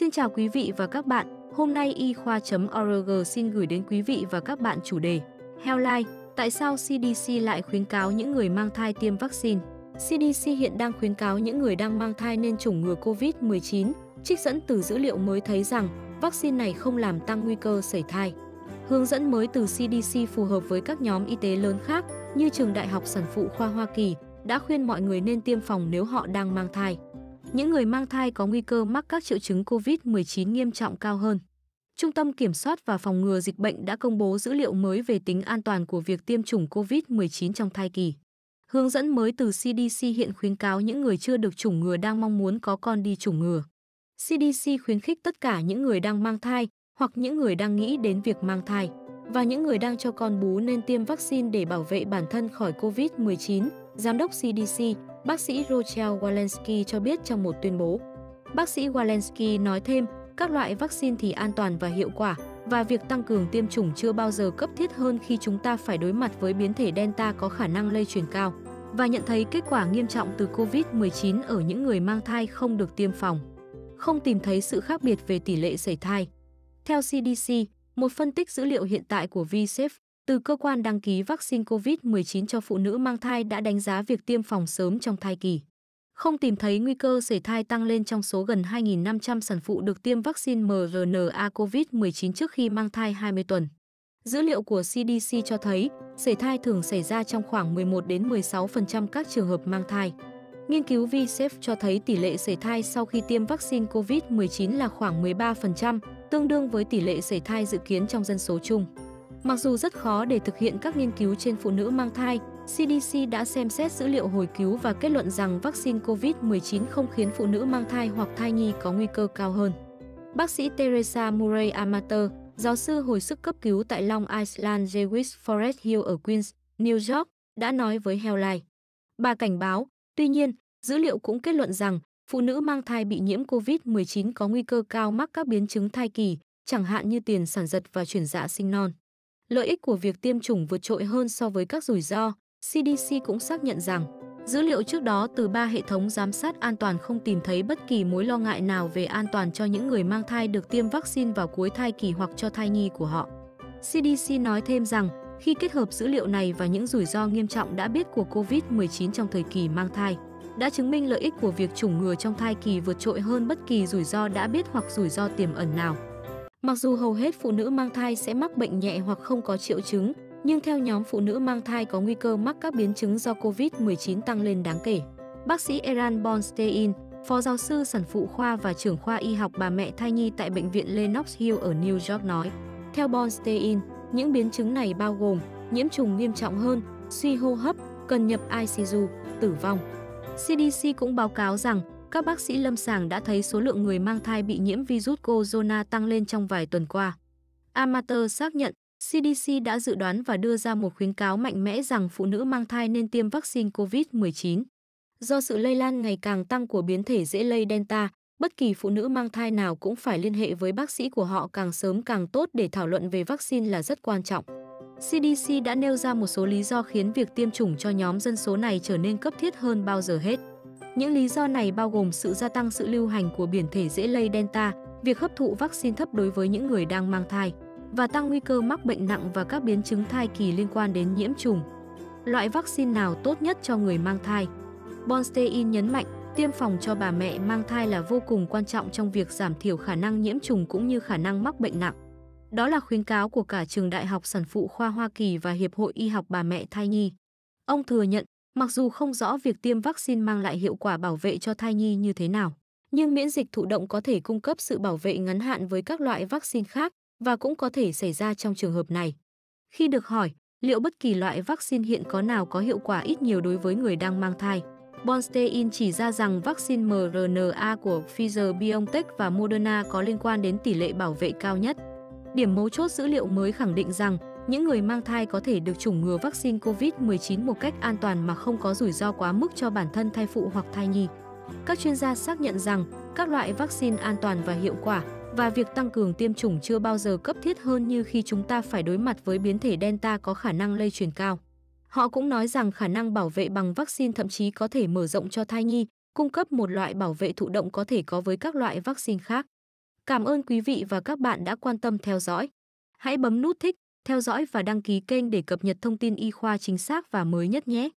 Xin chào quý vị và các bạn, hôm nay y khoa.org xin gửi đến quý vị và các bạn chủ đề Healthline, tại sao CDC lại khuyến cáo những người mang thai tiêm vaccine? CDC hiện đang khuyến cáo những người đang mang thai nên chủng ngừa COVID-19, trích dẫn từ dữ liệu mới thấy rằng vaccine này không làm tăng nguy cơ xảy thai. Hướng dẫn mới từ CDC phù hợp với các nhóm y tế lớn khác như Trường Đại học Sản phụ khoa Hoa Kỳ đã khuyên mọi người nên tiêm phòng nếu họ đang mang thai. Những người mang thai có nguy cơ mắc các triệu chứng COVID-19 nghiêm trọng cao hơn. Trung tâm Kiểm soát và Phòng ngừa Dịch bệnh đã công bố dữ liệu mới về tính an toàn của việc tiêm chủng COVID-19 trong thai kỳ. Hướng dẫn mới từ CDC hiện khuyến cáo những người chưa được chủng ngừa đang mong muốn có con đi chủng ngừa. CDC khuyến khích tất cả những người đang mang thai hoặc những người đang nghĩ đến việc mang thai và những người đang cho con bú nên tiêm vaccine để bảo vệ bản thân khỏi COVID-19, Giám đốc CDC, bác sĩ Rochelle Walensky cho biết trong một tuyên bố. Bác sĩ Walensky nói thêm, các loại vaccine thì an toàn và hiệu quả, và việc tăng cường tiêm chủng chưa bao giờ cấp thiết hơn khi chúng ta phải đối mặt với biến thể Delta có khả năng lây truyền cao và nhận thấy kết quả nghiêm trọng từ COVID-19 ở những người mang thai không được tiêm phòng. Không tìm thấy sự khác biệt về tỷ lệ sảy thai. Theo CDC, một phân tích dữ liệu hiện tại của VSafe từ cơ quan đăng ký vaccine COVID-19 cho phụ nữ mang thai đã đánh giá việc tiêm phòng sớm trong thai kỳ. Không tìm thấy nguy cơ sảy thai tăng lên trong số gần 2.500 sản phụ được tiêm vaccine mRNA COVID-19 trước khi mang thai 20 tuần. Dữ liệu của CDC cho thấy, sảy thai thường xảy ra trong khoảng 11 đến 16% các trường hợp mang thai. Nghiên cứu VSafe cho thấy tỷ lệ sảy thai sau khi tiêm vaccine COVID-19 là khoảng 13%, tương đương với tỷ lệ sảy thai dự kiến trong dân số chung. Mặc dù rất khó để thực hiện các nghiên cứu trên phụ nữ mang thai, CDC đã xem xét dữ liệu hồi cứu và kết luận rằng vaccine COVID-19 không khiến phụ nữ mang thai hoặc thai nhi có nguy cơ cao hơn. Bác sĩ Teresa Murray Amater, giáo sư hồi sức cấp cứu tại Long Island Jewish Forest Hill ở Queens, New York, đã nói với Healthline. Bà cảnh báo, tuy nhiên, dữ liệu cũng kết luận rằng phụ nữ mang thai bị nhiễm COVID-19 có nguy cơ cao mắc các biến chứng thai kỳ, chẳng hạn như tiền sản giật và chuyển dạ sinh non. Lợi ích của việc tiêm chủng vượt trội hơn so với các rủi ro, CDC cũng xác nhận rằng dữ liệu trước đó từ ba hệ thống giám sát an toàn không tìm thấy bất kỳ mối lo ngại nào về an toàn cho những người mang thai được tiêm vaccine vào cuối thai kỳ hoặc cho thai nhi của họ. CDC nói thêm rằng khi kết hợp dữ liệu này và những rủi ro nghiêm trọng đã biết của COVID-19 trong thời kỳ mang thai, đã chứng minh lợi ích của việc chủng ngừa trong thai kỳ vượt trội hơn bất kỳ rủi ro đã biết hoặc rủi ro tiềm ẩn nào. Mặc dù hầu hết phụ nữ mang thai sẽ mắc bệnh nhẹ hoặc không có triệu chứng, nhưng theo nhóm phụ nữ mang thai có nguy cơ mắc các biến chứng do COVID-19 tăng lên đáng kể. Bác sĩ Eran Bonstein, phó giáo sư sản phụ khoa và trưởng khoa y học bà mẹ thai nhi tại bệnh viện Lenox Hill ở New York nói, theo Bonstein, những biến chứng này bao gồm nhiễm trùng nghiêm trọng hơn, suy hô hấp, cần nhập ICU, tử vong. CDC cũng báo cáo rằng các bác sĩ lâm sàng đã thấy số lượng người mang thai bị nhiễm virus corona tăng lên trong vài tuần qua. Amateur xác nhận CDC đã dự đoán và đưa ra một khuyến cáo mạnh mẽ rằng phụ nữ mang thai nên tiêm vaccine COVID-19. Do sự lây lan ngày càng tăng của biến thể dễ lây Delta, bất kỳ phụ nữ mang thai nào cũng phải liên hệ với bác sĩ của họ càng sớm càng tốt để thảo luận về vaccine là rất quan trọng. CDC đã nêu ra một số lý do khiến việc tiêm chủng cho nhóm dân số này trở nên cấp thiết hơn bao giờ hết. Những lý do này bao gồm sự gia tăng sự lưu hành của biến thể dễ lây Delta, việc hấp thụ vaccine thấp đối với những người đang mang thai và tăng nguy cơ mắc bệnh nặng và các biến chứng thai kỳ liên quan đến nhiễm trùng. Loại vaccine nào tốt nhất cho người mang thai? Bonstein nhấn mạnh, tiêm phòng cho bà mẹ mang thai là vô cùng quan trọng trong việc giảm thiểu khả năng nhiễm trùng cũng như khả năng mắc bệnh nặng. Đó là khuyến cáo của cả Trường Đại học Sản phụ khoa Hoa Kỳ và Hiệp hội Y học bà mẹ thai nhi. Ông thừa nhận Mặc dù không rõ việc tiêm vaccine mang lại hiệu quả bảo vệ cho thai nhi như thế nào, nhưng miễn dịch thụ động có thể cung cấp sự bảo vệ ngắn hạn với các loại vaccine khác và cũng có thể xảy ra trong trường hợp này. Khi được hỏi liệu bất kỳ loại vaccine hiện có nào có hiệu quả ít nhiều đối với người đang mang thai, Bonstein chỉ ra rằng vaccine mRNA của Pfizer-BioNTech và Moderna có liên quan đến tỷ lệ bảo vệ cao nhất. Điểm mấu chốt dữ liệu mới khẳng định rằng những người mang thai có thể được chủng ngừa vaccine COVID-19 một cách an toàn mà không có rủi ro quá mức cho bản thân thai phụ hoặc thai nhi. Các chuyên gia xác nhận rằng các loại vaccine an toàn và hiệu quả và việc tăng cường tiêm chủng chưa bao giờ cấp thiết hơn như khi chúng ta phải đối mặt với biến thể Delta có khả năng lây truyền cao. Họ cũng nói rằng khả năng bảo vệ bằng vaccine thậm chí có thể mở rộng cho thai nhi, cung cấp một loại bảo vệ thụ động có thể có với các loại vaccine khác. Cảm ơn quý vị và các bạn đã quan tâm theo dõi. Hãy bấm nút thích, theo dõi và đăng ký kênh để cập nhật thông tin y khoa chính xác và mới nhất nhé.